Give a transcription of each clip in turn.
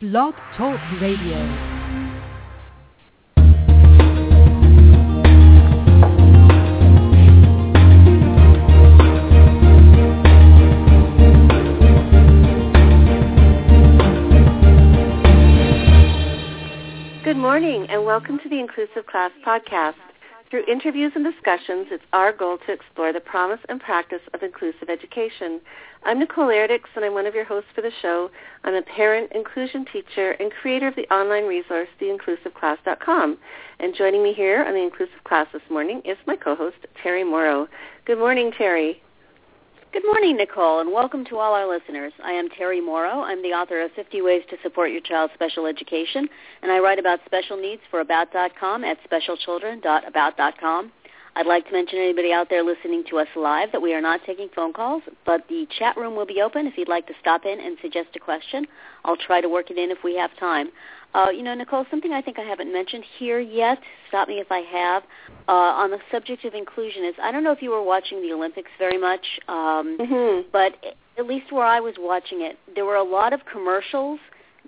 Blog Talk Radio. Good morning and welcome to the Inclusive Class Podcast. Through interviews and discussions, it's our goal to explore the promise and practice of inclusive education. I'm Nicole Eredics, and I'm one of your hosts for the show. I'm a parent, inclusion teacher, and creator of the online resource, theinclusiveclass.com. And joining me here on the Inclusive Class this morning is my co-host, Terri Mauro. Good morning, Terri. Good morning, Nicole, and welcome to all our listeners. I am Terri Mauro. I'm the author of 50 Ways to Support Your Child's Special Education, and I write about special needs for About.com at specialchildren.about.com. I'd like to mention anybody out there listening to us live that we are not taking phone calls, but the chat room will be open if you'd like to stop in and suggest a question. I'll try to work it in if we have time. Uh, you know, Nicole, something I think I haven't mentioned here yet, stop me if I have, uh, on the subject of inclusion is I don't know if you were watching the Olympics very much, um, Mm-hmm. but at least where I was watching it, there were a lot of commercials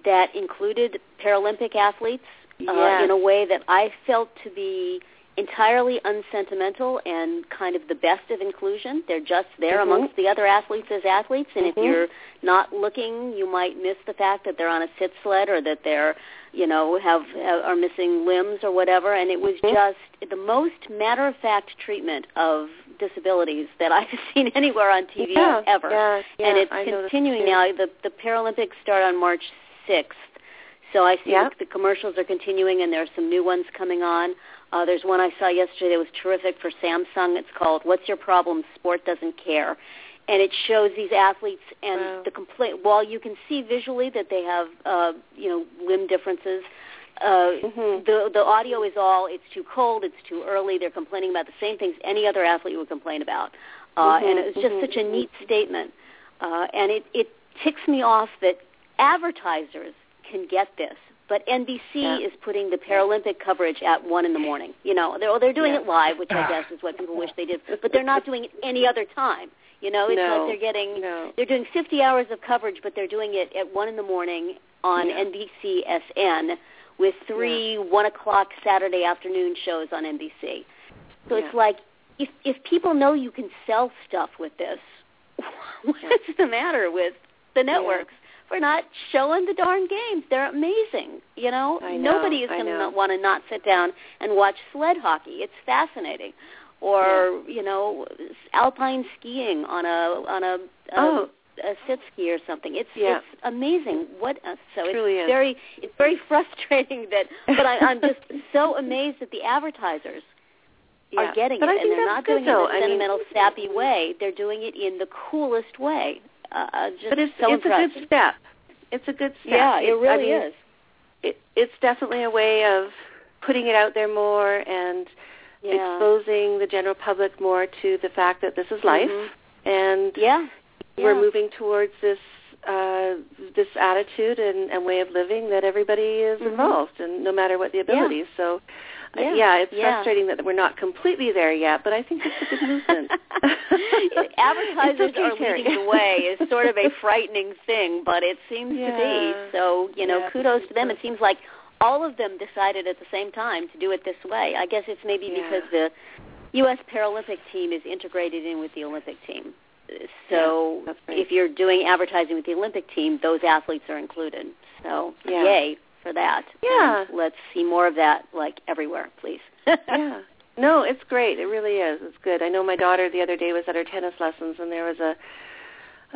that included Paralympic athletes uh, Yes. in a way that I felt to be entirely unsentimental and kind of the best of inclusion. They're just there Mhm. amongst the other athletes as athletes, and Mhm. if you're not looking, you might miss the fact that they're on a sit sled or that they're, you know, have, have are missing limbs or whatever. And it was Mhm. just the most matter of fact treatment of disabilities that I've seen anywhere on TV yeah, ever Yeah, yeah, and it's I continuing now. The the Paralympics start on March sixth, so I see Yeah. the commercials are continuing, and there are some new ones coming on. Uh, there's one I saw yesterday that was terrific for Samsung. It's called "What's Your Problem? Sport Doesn't Care," and it shows these athletes and Wow. the complaint. While you can see visually that they have uh, you know limb differences. Uh, Mhm. the the audio is all it's too cold, it's too early. They're complaining about the same things any other athlete would complain about, uh, Mhm, and it was just mhm, such a neat statement. Uh, and it, it ticks me off that advertisers can get this, but NBC Yeah. is putting the Paralympic coverage at one in the morning. You know, they're they're doing Yeah. it live, which I ah. guess is what people wish they did, but they're not doing it any other time. You know, it's No. like they're getting No. they're doing 50 hours of coverage, but they're doing it at one in the morning on Yeah. NBC SN with three one o'clock Saturday afternoon shows on NBC. So Yeah. it's like if if people know you can sell stuff with this, what's the matter with the networks for not showing the darn games? They're amazing. You know, know, nobody is going to want to not sit down and watch sled hockey. It's fascinating. Or you know, alpine skiing on a on a, a Oh. a sit ski or something. It's Yeah. it's amazing. What uh, so Truly it's is. very it's very frustrating that, but I, I'm just so amazed that the advertisers Yeah. are getting but it, and they're not doing though. it in a I mean, sentimental, sappy way. They're doing it in the coolest way. Uh, uh, just but it's so it's a good step. It's a good step. yeah, it I really mean, is. It, it's definitely a way of putting it out there more and Yeah. exposing the general public more to the fact that this is life Mhm. and Yeah. we're Yeah. moving towards this uh, this attitude and, and way of living that everybody is Mhm. involved and no matter what the abilities. So uh, Yeah. yeah, it's Yeah. frustrating that we're not completely there yet, but I think it's a good movement. Advertisers okay, are Terri. leading the way is sort of a frightening thing, but it seems to be. So, you know, Yeah. kudos to them. It seems like all of them decided at the same time to do it this way. I guess it's maybe Yeah. because the U.S. Paralympic team is integrated in with the Olympic team. So Yeah, right. if you're doing advertising with the Olympic team, those athletes are included. So Yeah. yay for that. Yeah. And let's see more of that like everywhere, please. yeah. No, it's great. It really is. It's good. I know my daughter the other day was at her tennis lessons, and there was a,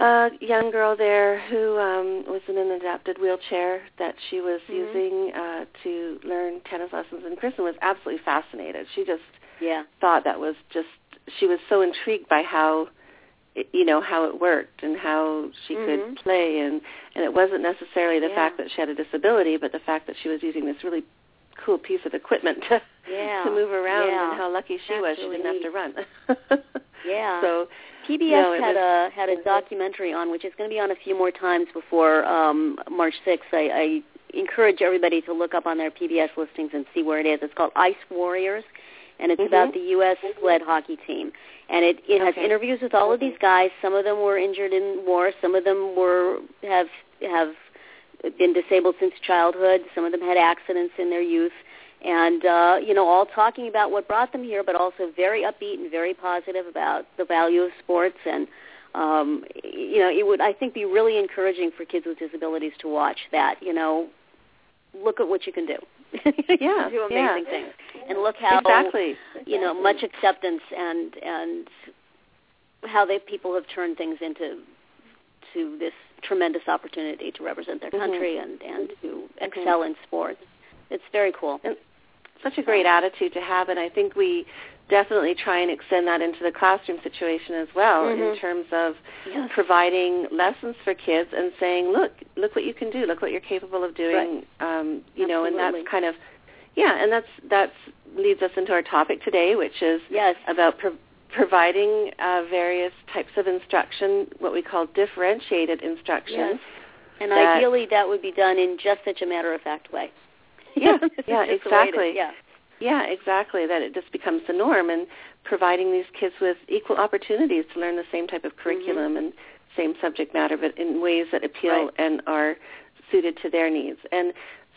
a young girl there who um, was in an adapted wheelchair that she was Mhm. using uh, to learn tennis lessons. And Kristen was absolutely fascinated. She just Yeah. thought that was just. She was so intrigued by how, you know, how it worked and how she Mhm. could play, and and it wasn't necessarily the Yeah. fact that she had a disability, but the fact that she was using this really cool piece of equipment to Yeah. to move around Yeah. and how lucky she That's was she didn't neat. have to run. Yeah. So PBS had was- a had a documentary on, which is going to be on a few more times before um, March 6th. I, I encourage everybody to look up on their PBS listings and see where it is. It's called Ice Warriors, and it's Mhm. about the U.S. sled hockey team. And it, it has Okay. interviews with all of these guys. Some of them were injured in war. Some of them were have have been disabled since childhood. Some of them had accidents in their youth. And, uh, you know, all talking about what brought them here, but also very upbeat and very positive about the value of sports. And, um, you know, it would, I think, be really encouraging for kids with disabilities to watch that, you know, look at what you can do. yeah, do amazing yeah. things, and look how exactly. you know much acceptance and and how they people have turned things into to this tremendous opportunity to represent their country mm-hmm. and and to excel mm-hmm. in sports. It's very cool. And such a great attitude to have, and I think we definitely try and extend that into the classroom situation as well mm-hmm. in terms of yes. providing lessons for kids and saying, look, look what you can do, look what you're capable of doing, right. um, you Absolutely. know, and that's kind of, yeah, and that's that's leads us into our topic today, which is yes. about pro- providing uh, various types of instruction, what we call differentiated instruction. Yes. And that, ideally, that would be done in just such a matter-of-fact way. Yeah, yeah, exactly. Yeah. Yeah, exactly. That it just becomes the norm and providing these kids with equal opportunities to learn the same type of curriculum mm-hmm. and same subject matter, but in ways that appeal right. and are suited to their needs. And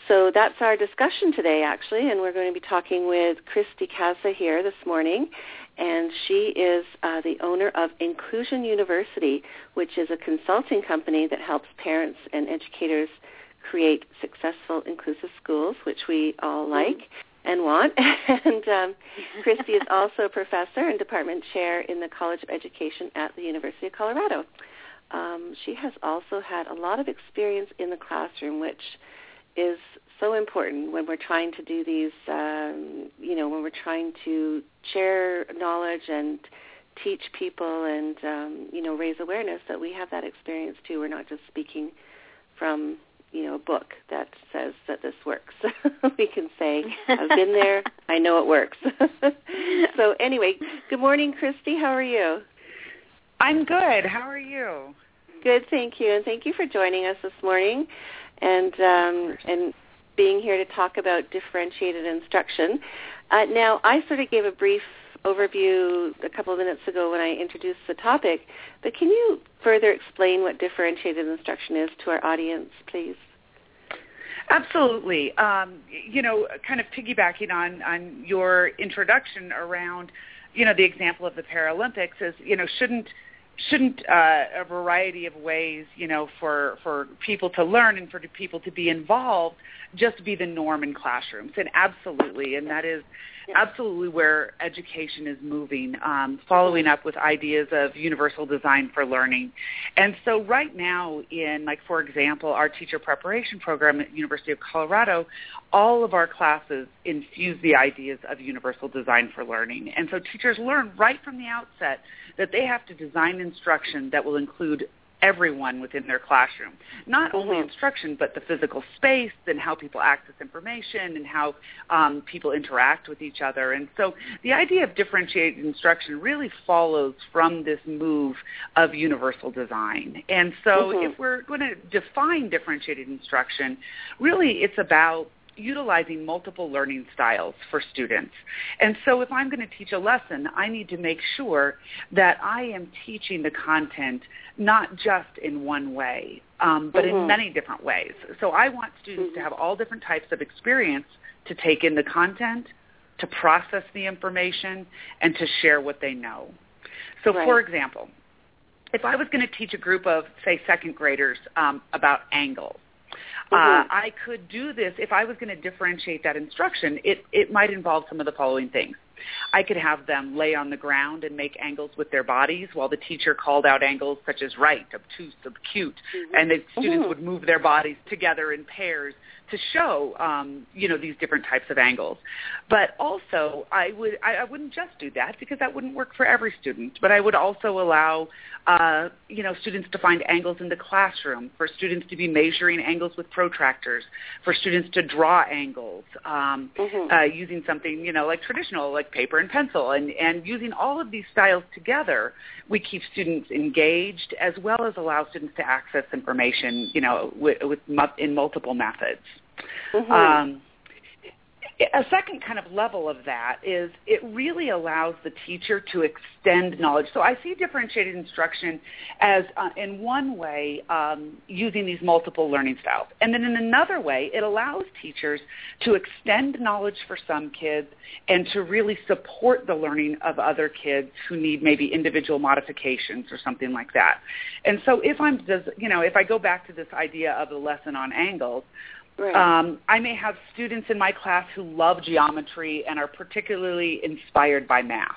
so that's our discussion today, actually, and we're going to be talking with Christi Kasa here this morning, and she is uh, the owner of Inclusion University, which is a consulting company that helps parents and educators create successful inclusive schools, which we all Mm-hmm. like and want. and um, Christi is also a professor and department chair in the College of Education at the University of Colorado. Um, she has also had a lot of experience in the classroom, which is so important when we're trying to do these, um, you know, when we're trying to share knowledge and teach people and, um, you know, raise awareness that we have that experience too. We're not just speaking from you know, a book that says that this works. we can say, I've been there, I know it works. so anyway, good morning, Christi. How are you? I'm good. How are you? Good, thank you. And thank you for joining us this morning and um, and being here to talk about differentiated instruction. Uh, now, I sort of gave a brief overview a couple of minutes ago when I introduced the topic, but can you further explain what differentiated instruction is to our audience, please? Absolutely. Um, you know, kind of piggybacking on, on your introduction around, you know, the example of the Paralympics is, you know, shouldn't shouldn't uh, a variety of ways, you know, for for people to learn and for people to be involved just be the norm in classrooms? And absolutely, and that is absolutely where education is moving, um, following up with ideas of universal design for learning. And so right now in, like, for example, our teacher preparation program at University of Colorado, all of our classes infuse the ideas of universal design for learning. And so teachers learn right from the outset that they have to design instruction that will include everyone within their classroom. Not mm-hmm. only instruction, but the physical space and how people access information and how um, people interact with each other. And so the idea of differentiated instruction really follows from this move of universal design. And so mm-hmm. if we're going to define differentiated instruction, really it's about utilizing multiple learning styles for students. And so if I'm going to teach a lesson, I need to make sure that I am teaching the content not just in one way, um, but mm-hmm. in many different ways. So I want students mm-hmm. to have all different types of experience to take in the content, to process the information, and to share what they know. So right. for example, if I was going to teach a group of, say, second graders um, about angles, Mm-hmm. Uh, I could do this if I was going to differentiate that instruction. It it might involve some of the following things. I could have them lay on the ground and make angles with their bodies while the teacher called out angles such as right, obtuse, obtuse, mm-hmm. and the students mm-hmm. would move their bodies together in pairs to show, um, you know, these different types of angles. But also, I would I, I wouldn't just do that because that wouldn't work for every student. But I would also allow, uh, you know, students to find angles in the classroom, for students to be measuring angles with protractors, for students to draw angles um, mm-hmm. uh, using something, you know, like traditional, like paper and pencil, and and using all of these styles together, we keep students engaged as well as allow students to access information, you know, with, with in multiple methods. Mm-hmm. Um, a second kind of level of that is it really allows the teacher to extend knowledge. So I see differentiated instruction as, uh, in one way, um, using these multiple learning styles. And then in another way, it allows teachers to extend knowledge for some kids and to really support the learning of other kids who need maybe individual modifications or something like that. And so if I'm, you know, if I go back to this idea of the lesson on angles, Right. Um, I may have students in my class who love geometry and are particularly inspired by math.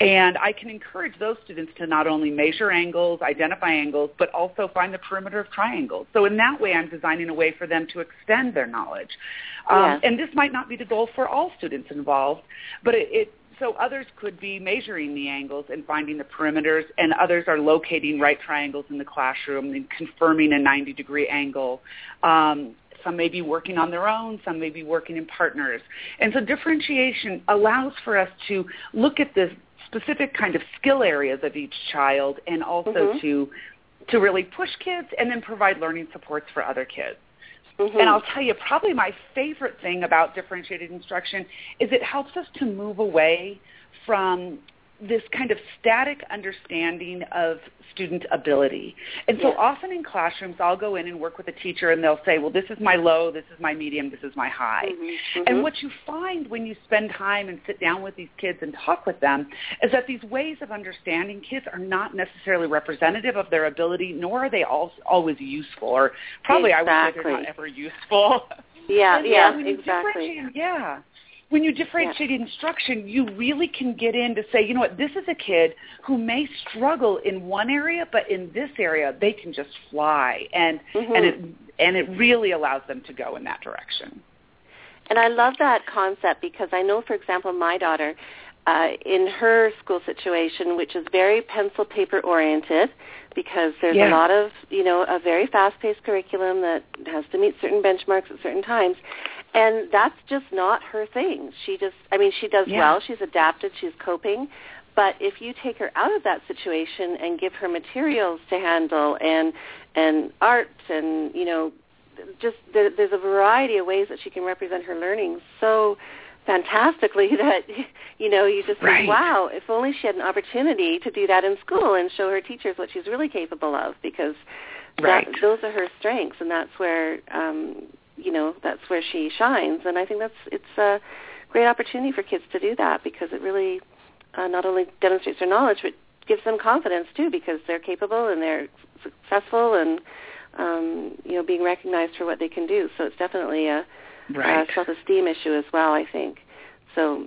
And I can encourage those students to not only measure angles, identify angles, but also find the perimeter of triangles. So in that way, I'm designing a way for them to extend their knowledge. Um. And this might not be the goal for all students involved, but it, it so others could be measuring the angles and finding the perimeters, and others are locating right triangles in the classroom and confirming a 90 degree angle. Um, some may be working on their own, some may be working in partners. And so differentiation allows for us to look at the specific kind of skill areas of each child and also Mhm. to to really push kids and then provide learning supports for other kids. Mhm. And I'll tell you, probably my favorite thing about differentiated instruction is it helps us to move away from this kind of static understanding of student ability. And so Yes. often in classrooms, I'll go in and work with a teacher and they'll say, well, this is my low, this is my medium, this is my high. Mhm, And mhm. what you find when you spend time and sit down with these kids and talk with them is that these ways of understanding kids are not necessarily representative of their ability, nor are they al- always useful, or probably I would say they're not ever useful. yeah, And yeah, exactly. Yeah. When you differentiate instruction, you really can get in to say, you know what, this is a kid who may struggle in one area, but in this area they can just fly, and Mhm. and it and it really allows them to go in that direction. And I love that concept because I know, for example, my daughter, uh, in her school situation, which is very pencil paper oriented, because there's Yeah. a lot of, you know, a very fast-paced curriculum that has to meet certain benchmarks at certain times. And that's just not her thing. She just, I mean, she does Yeah. well. She's adapted. She's coping. But if you take her out of that situation and give her materials to handle and and art and you know just there, there's a variety of ways that she can represent her learning so fantastically that you know you just Right. think wow if only she had an opportunity to do that in school and show her teachers what she's really capable of because Right. that, those are her strengths and that's where um you know that's where she shines and i think that's it's a great opportunity for kids to do that because it really uh, not only demonstrates their knowledge but gives them confidence too because they're capable and they're successful and um, you know being recognized for what they can do. So it's definitely a, Right. a self-esteem issue as well. I think. So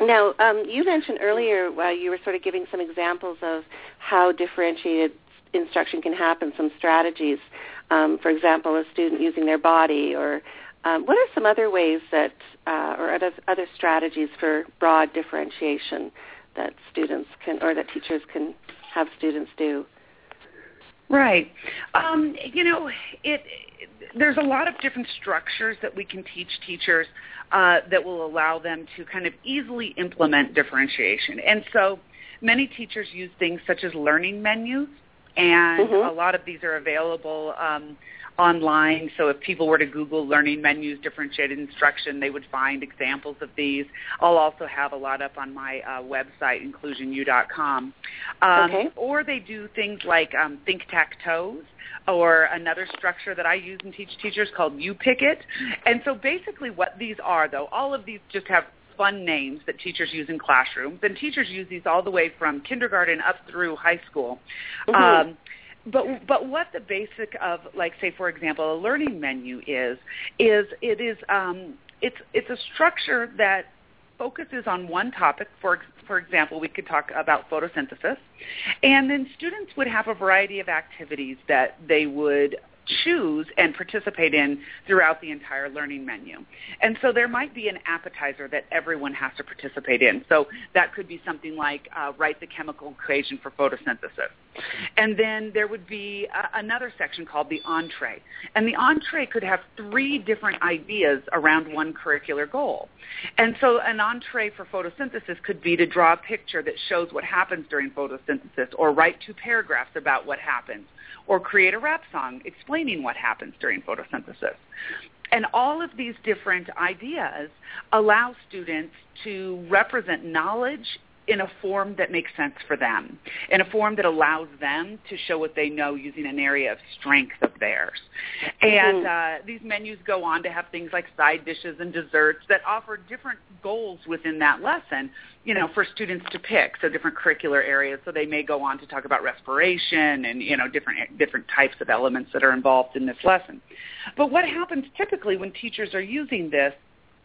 now um, you mentioned earlier while you were sort of giving some examples of how differentiated instruction can happen, some strategies. Um, for example, a student using their body, or um, what are some other ways that, uh, or other other strategies for broad differentiation that students can, or that teachers can have students do? Right. Um, you know, it, there's a lot of different structures that we can teach teachers uh, that will allow them to kind of easily implement differentiation. And so many teachers use things such as learning menus, and Mhm. a lot of these are available um, online. So if people were to Google learning menus, differentiated instruction, they would find examples of these. I'll also have a lot up on my uh, website, inclusionu.com. Um, Okay. Or they do things like um, think-tac-toes or another structure that I use and teach teachers called You Pick It. And so basically what these are, though, all of these just have fun names that teachers use in classrooms, and teachers use these all the way from kindergarten up through high school. Mhm. Um, but but what the basic of like say for example a learning menu is is it is um, it's it's a structure that focuses on one topic for for example we could talk about photosynthesis and then students would have a variety of activities that they would choose and participate in throughout the entire learning menu. And so there might be an appetizer that everyone has to participate in. So that could be something like uh, write the chemical equation for photosynthesis And then there would be a, another section called the entree. And the entree could have three different ideas around one curricular goal. And so an entree for photosynthesis could be to draw a picture that shows what happens during photosynthesis or write two paragraphs about what happens or create a rap song explaining what happens during photosynthesis. And all of these different ideas allow students to represent knowledge in a form that makes sense for them, in a form that allows them to show what they know using an area of strength of theirs. And mm-hmm. uh, these menus go on to have things like side dishes and desserts that offer different goals within that lesson, you know, for students to pick, so different curricular areas. So they may go on to talk about respiration and, you know, different, different types of elements that are involved in this lesson. But what happens typically when teachers are using this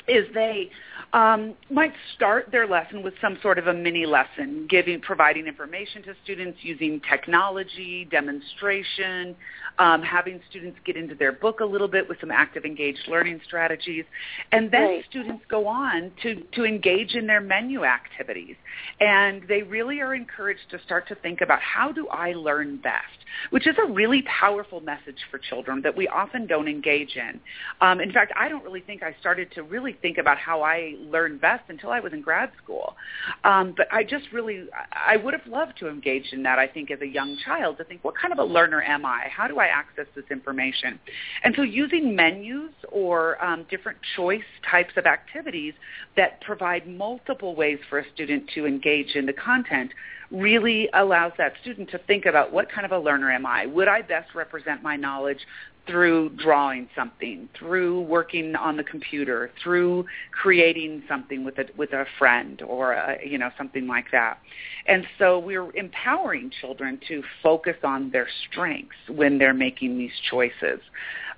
is they um, might start their lesson with some sort of a mini lesson, giving, providing information to students using technology, demonstration, um, having students get into their book a little bit with some active engaged learning strategies, and then right. students go on to, to engage in their menu activities. And they really are encouraged to start to think about how do I learn best, which is a really powerful message for children that we often don't engage in. Um, in fact, I don't really think I started to think about how I learned best until I was in grad school. Um, but I just really, I would have loved to engage in that, I think, as a young child, to think, what kind of a learner am I? How do I access this information? And so using menus or um, different choice types of activities that provide multiple ways for a student to engage in the content really allows that student to think about what kind of a learner am I? Would I best represent my knowledge through drawing something, through working on the computer, through creating something with a with a friend or a, you know something like that. And so we're empowering children to focus on their strengths when they're making these choices.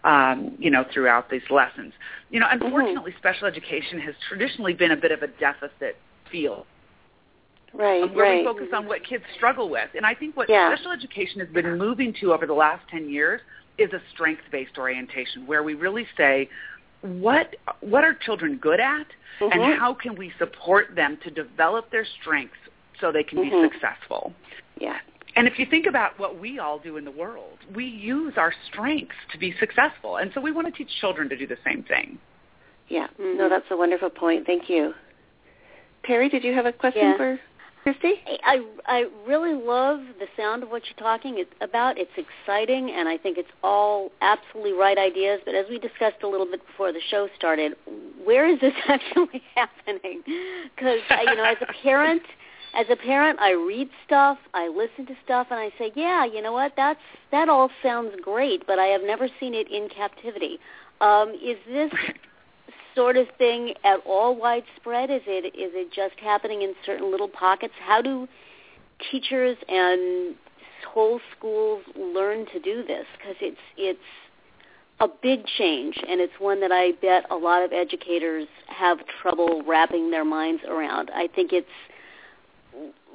Um, you know, throughout these lessons. You know, mm-hmm. unfortunately, mm-hmm. special education has traditionally been a bit of a deficit field right, where right. we focus on what kids struggle with. And I think what yeah. special education has been moving to over the last 10 years is a strength-based orientation where we really say, what what are children good at mm-hmm. and how can we support them to develop their strengths so they can mm-hmm. be successful. Yeah. And if you think about what we all do in the world, we use our strengths to be successful. And so we want to teach children to do the same thing. Yeah. Mm-hmm. No, that's a wonderful point. Thank you. Terri, did you have a question yeah. for Christi? I I really love the sound of what you're talking about. It's exciting, and I think it's all absolutely right ideas. But as we discussed a little bit before the show started, where is this actually happening? Because you know, as a parent, as a parent, I read stuff, I listen to stuff, and I say, yeah, you know what? That's that all sounds great, but I have never seen it in captivity. Um, is this sort of thing at all widespread? Is it is it just happening in certain little pockets? How do teachers and whole schools learn to do this? Because it's it's a big change, and it's one that I bet a lot of educators have trouble wrapping their minds around. I think it's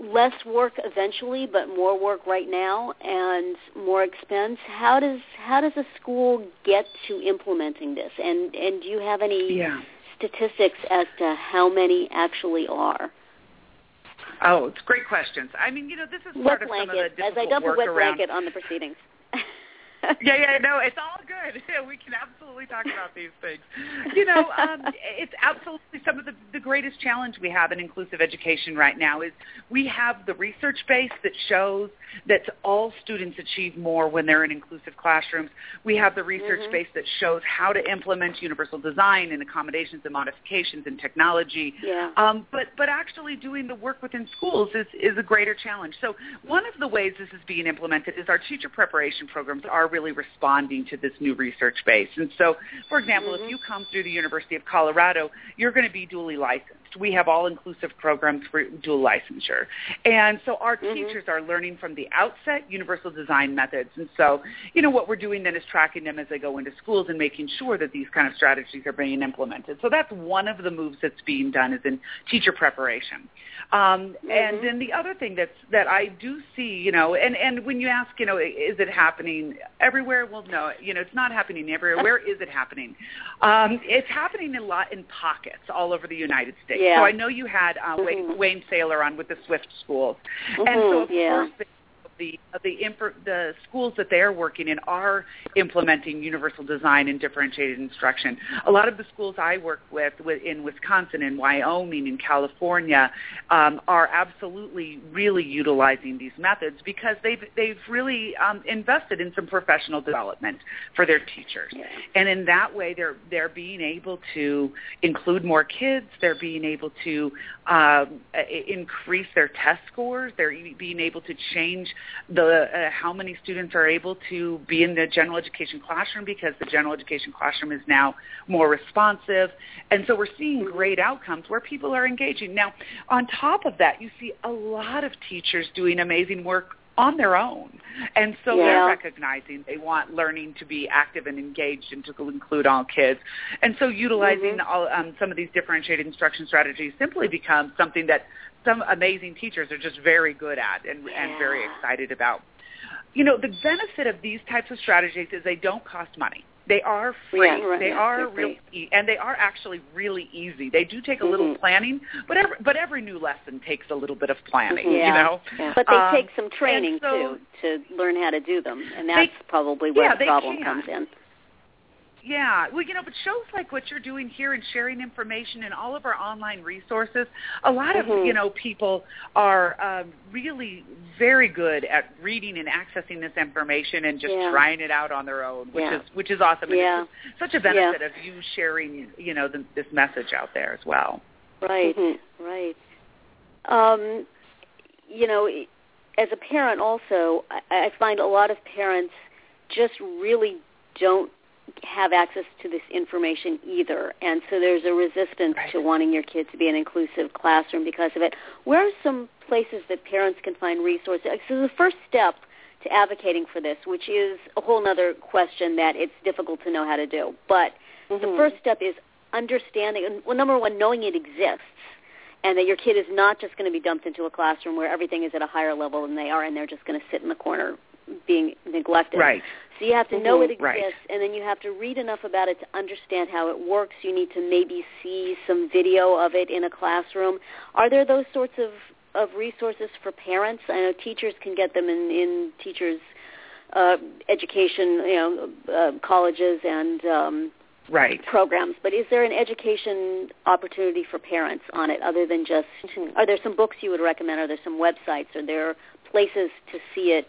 less work eventually, but more work right now and more expense. How does how does a school get to implementing this? And and do you have any yeah. statistics as to how many actually are? Oh, it's great questions. I mean, you know, this is wet part blanket, of some of the difficult as I dump work a wet around. blanket on the proceedings. yeah, yeah, no, it's all good. We can absolutely talk about these things. You know, um, it's absolutely some of the, the greatest challenge we have in inclusive education right now is we have the research base that shows that all students achieve more when they're in inclusive classrooms. We have the research mm-hmm. base that shows how to implement universal design and accommodations and modifications and technology. Yeah. Um, but but actually doing the work within schools is is a greater challenge. So one of the ways this is being implemented is our teacher preparation programs are really responding to this new research base. And so, for example, mm-hmm. if you come through the University of Colorado, you're going to be duly licensed. We have all-inclusive programs for dual licensure. And so our mm-hmm. teachers are learning from the outset universal design methods. And so, you know, what we're doing then is tracking them as they go into schools and making sure that these kind of strategies are being implemented. So that's one of the moves that's being done is in teacher preparation. Um, mm-hmm. And then the other thing that's that I do see, you know, and and when you ask, you know, is it happening everywhere? Well, no, you know, it's not happening everywhere. Where is it happening? Um, it's happening a lot in pockets all over the United States. Yeah. So I know you had uh, mm-hmm. Wayne, Wayne Sailor on with the Swift schools, mm-hmm. and so of yeah. course the the the schools that they're working in are implementing universal design and differentiated instruction. A lot of the schools I work with, with in Wisconsin and Wyoming and California um, are absolutely really utilizing these methods because they've they've really um, invested in some professional development for their teachers, Yeah. and in that way they're they're being able to include more kids. They're being able to um, increase their test scores. They're being able to change the uh, how many students are able to be in the general education classroom because the general education classroom is now more responsive. And so we're seeing great outcomes where people are engaging. Now, on top of that, you see a lot of teachers doing amazing work on their own. And so Yeah. they're recognizing they want learning to be active and engaged and to include all kids. And so utilizing all, um, some of these differentiated instruction strategies simply becomes something that some amazing teachers are just very good at and, and very excited about. You know, the benefit of these types of strategies is they don't cost money. They are free. Yeah, right. They Yeah, are they're real, free. e- and they are actually really easy. They do take a little Mhm. planning, but every, but every new lesson takes a little bit of planning. Mhm. You know, Yeah. But they Um, take some training and so- too to learn how to do them, and They- that's probably where yeah, the problem can. comes in. Yeah, well, you know, but shows like what you're doing here and sharing information and all of our online resources, a lot of Mhm. you know people are um, really very good at reading and accessing this information and just Yeah. trying it out on their own, which Yeah. is which is awesome. And Yeah. it's such a benefit of you sharing, you know, the, this message out there as well. Right, Mhm. right. Um, you know, as a parent, also, I, I find a lot of parents just really don't have access to this information either, and so there's a resistance Right. to wanting your kid to be an inclusive classroom because of it. Where are some places that parents can find resources? So the first step to advocating for this, which is a whole other question that it's difficult to know how to do, but the Mhm. first step is understanding, well, number one, knowing it exists and that your kid is not just going to be dumped into a classroom where everything is at a higher level than they are and they're just going to sit in the corner being neglected. Right. So you have to know Mhm. it exists Right. and then you have to read enough about it to understand how it works. You need to maybe see some video of it in a classroom. Are there those sorts of, of resources for parents? I know teachers can get them in, in teachers uh, education, you know, uh, colleges and um, Right. programs, but is there an education opportunity for parents on it other than just, Mhm. are there some books you would recommend? Are there some websites? Are there places to see it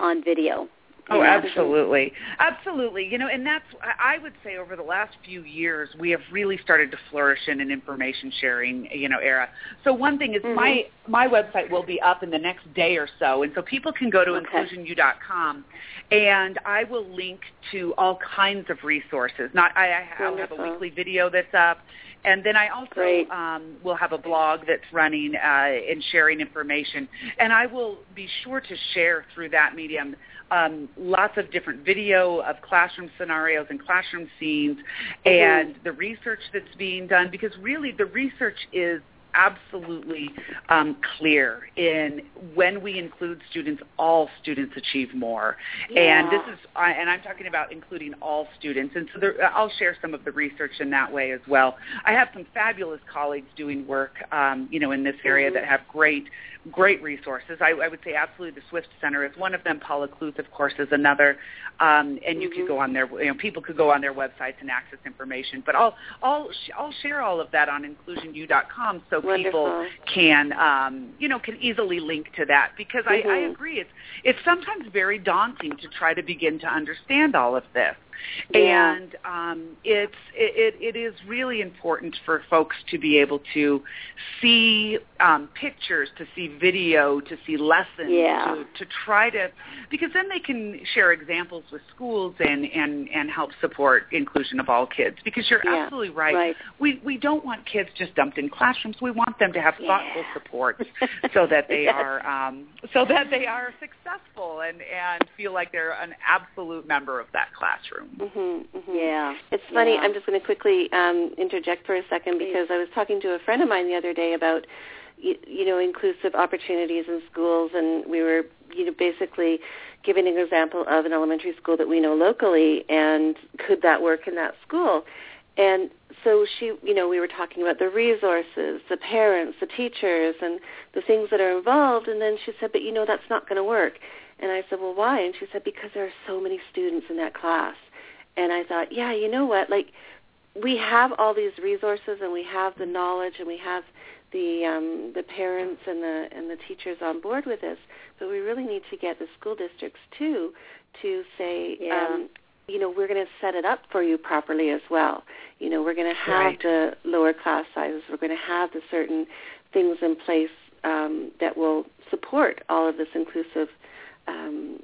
on video? Oh, absolutely, absolutely. You know, and that's I would say over the last few years we have really started to flourish in an information sharing, you know, era. So one thing is Mhm. my my website will be up in the next day or so, and so people can go to Okay. inclusionu.com, and I will link to all kinds of resources. Not I, I I'll have a weekly video that's up. And then I also um, will have a blog that's running uh, and sharing information. And I will be sure to share through that medium um, lots of different video of classroom scenarios and classroom scenes and the research that's being done because really the research is absolutely um, clear in when we include students, all students achieve more. And this is, and I'm talking about including all students. And so there, I'll share some of the research in that way as well. I have some fabulous colleagues doing work, um, you know, in this area Mhm. that have great, great resources. I, I would say absolutely the Swift Center is one of them. Paula Kluth, of course, is another. Um, and you Mhm. could go on their, you know, people could go on their websites and access information. But I'll, I'll, sh- I'll share all of that on inclusionu.com so people can, um, you know, can easily link to that because I, I Mhm. agree. It's, it's sometimes very daunting to try to begin to understand all of this. Yeah. And um, it's it, it, it is really important for folks to be able to see um, pictures, to see video, to see lessons, Yeah. to, to try to because then they can share examples with schools and, and, and help support inclusion of all kids. Because you're Yeah. absolutely right. Right. We we don't want kids just dumped in classrooms. We want them to have thoughtful support so that they Yes. are um, so that they are successful and and feel like they're an absolute member of that classroom. Mhm, mhm. Yeah. It's funny. Yeah. I'm just going to quickly um, interject for a second because I was talking to a friend of mine the other day about you, you know inclusive opportunities in schools, and we were you know basically giving an example of an elementary school that we know locally, and could that work in that school? And so she, you know, we were talking about the resources, the parents, the teachers, and the things that are involved. And then she said, "But you know, that's not going to work." And I said, well, why? And she said, because there are so many students in that class. And I thought, yeah, you know what? Like, we have all these resources and we have the knowledge and we have the um, the parents and the and the teachers on board with this, but we really need to get the school districts too to say, Yeah. um, you know, we're going to set it up for you properly as well. You know, we're going to have Right. the lower class sizes. We're going to have the certain things in place um, that will support all of this inclusive um,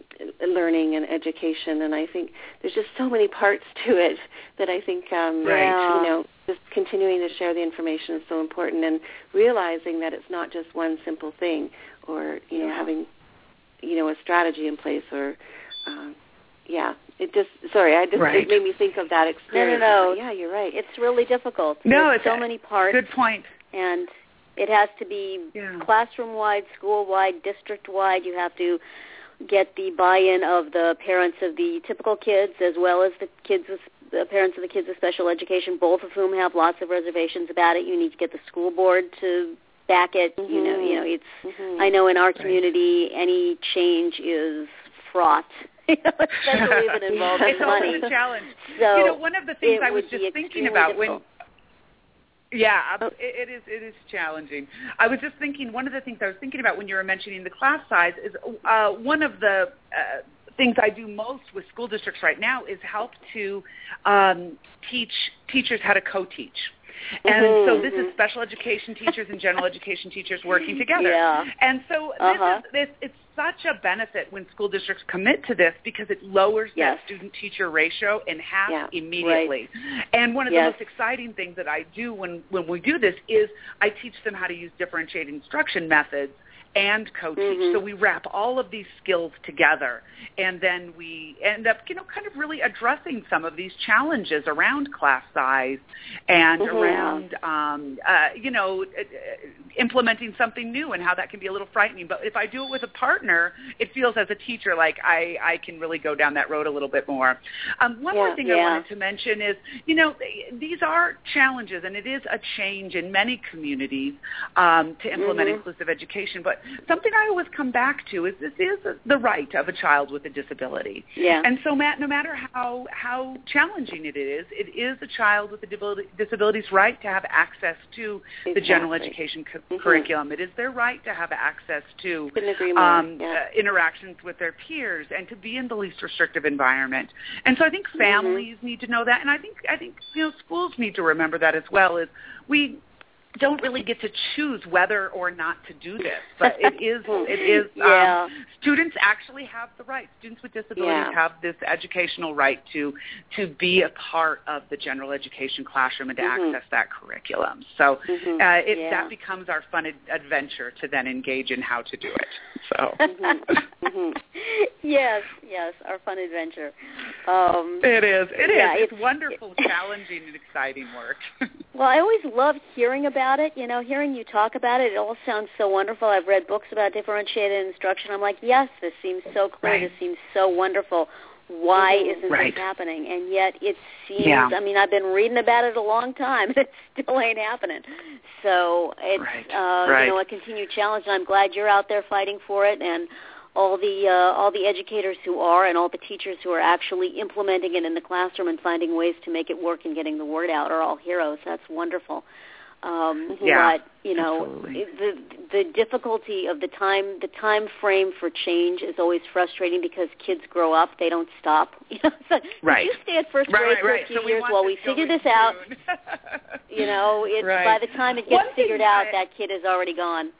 learning and education. And I think there's just so many parts to it that I think, um, Right. you know, just continuing to share the information is so important and realizing that it's not just one simple thing or, you know, Yeah. having, you know, a strategy in place or, um, yeah, it just, sorry, I just, Right. it made me think of that experience. no. No, no. Yeah, you're right. It's really difficult. No, There's it's so many parts, Good point. and it has to be Yeah. classroom-wide, school-wide, district-wide. You have to get the buy-in of the parents of the typical kids as well as the kids with the parents of the kids with special education, both of whom have lots of reservations about it. You need to get the school board to back it. You know, you know, it's. Mhm. I know in our community, any change is fraught, you know, especially if it involves it's money. always a challenge. So you know, one of the things it I was would be just thinking extremely about when difficult. Yeah, it, it is. It is challenging. I was just thinking. One of the things I was thinking about when you were mentioning the class size is uh, one of the uh, things I do most with school districts right now is help to um, teach teachers how to co-teach. And Mhm, so this is special education teachers and general education teachers working together. Yeah. And so Uh-huh. this is this, it's such a benefit when school districts commit to this because it lowers Yes. that student-teacher ratio in half Yeah, immediately. And one of Yes. the most exciting things that I do when, when we do this is I teach them how to use differentiated instruction methods and co-teach. Mhm. So we wrap all of these skills together, and then we end up, you know, kind of really addressing some of these challenges around class size and Mhm. around, um, uh, you know, uh, uh, implementing something new and how that can be a little frightening. But if I do it with a partner, it feels as a teacher like I, I can really go down that road a little bit more. Um, one Yeah, more thing I wanted to mention is, you know, these are challenges, and it is a change in many communities um, to implement Mhm. inclusive education. But something I always come back to is this is the right of a child with a disability. Yeah. And so, Matt, no matter how how challenging it is, it is a child with a disability, disability's right to have access to the general education cu- Mhm. curriculum. It is their right to have access to Couldn't agree more. um, yeah. uh, interactions with their peers and to be in the least restrictive environment. And so I think families need to know that, and I think I think you know schools need to remember that as well. Is we don't really get to choose whether or not to do this, but it is it is Yeah. um, students actually have the right. Students with disabilities Yeah. have this educational right to to be a part of the general education classroom and to Mhm. access that curriculum. So Mhm. uh, it, Yeah. that becomes our fun ad- adventure to then engage in how to do it. So Mhm. Mhm. yes, yes, our fun adventure. Um, it is. It is. It's, it's- wonderful, challenging, and exciting work. well, I always love hearing about it. You know, hearing you talk about it, it all sounds so wonderful. I've read books about differentiated instruction. I'm like, yes, this seems so clear. Right. This seems so wonderful. Why Mhm. isn't Right. this happening? And yet it seems. Yeah. I mean, I've been reading about it a long time, and it still ain't happening. So it's Right. uh, Right. you know a continued challenge, and I'm glad you're out there fighting for it, and all the uh, all the educators who are, and all the teachers who are actually implementing it in the classroom and finding ways to make it work and getting the word out are all heroes. That's wonderful. Um, Yeah, but you know, absolutely. the the difficulty of the time the time frame for change is always frustrating because kids grow up, they don't stop. You know, so Right. you stay at first right, grade right, for right. a few So we years want while this we figure going this out. soon. You know, it, Right. by the time it gets One thing figured out, I- that kid is already gone.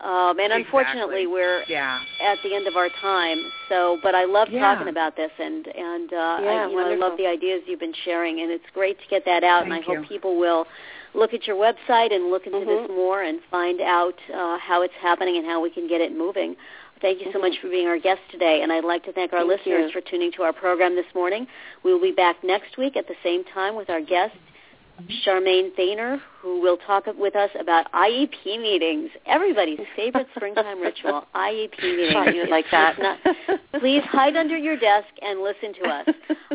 Um, and unfortunately, Exactly. we're yeah. at the end of our time. So, but I love Yeah. talking about this, and and uh, I, you know, I love the ideas you've been sharing, and it's great to get that out. and I you. hope people will look at your website and look into Mhm. this more and find out uh, how it's happening and how we can get it moving. Thank you so much for being our guest today, and I'd like to thank our Thank listeners you. for tuning to our program this morning. We will be back next week at the same time with our guest, Charmaine Thainer, who will talk with us about IEP meetings, everybody's favorite springtime ritual, IEP meetings. Thought you would like that. Not, Please hide under your desk and listen to us.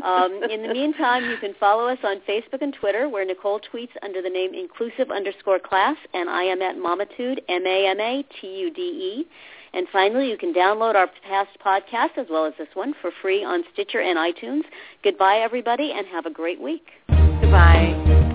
Um, in the meantime, you can follow us on Facebook and Twitter, where Nicole tweets under the name inclusive underscore class, and I am at Mamatude, M-A-M-A-T-U-D-E. And finally, you can download our past podcast as well as this one for free on Stitcher and iTunes. Goodbye, everybody, and have a great week. Goodbye. Bye.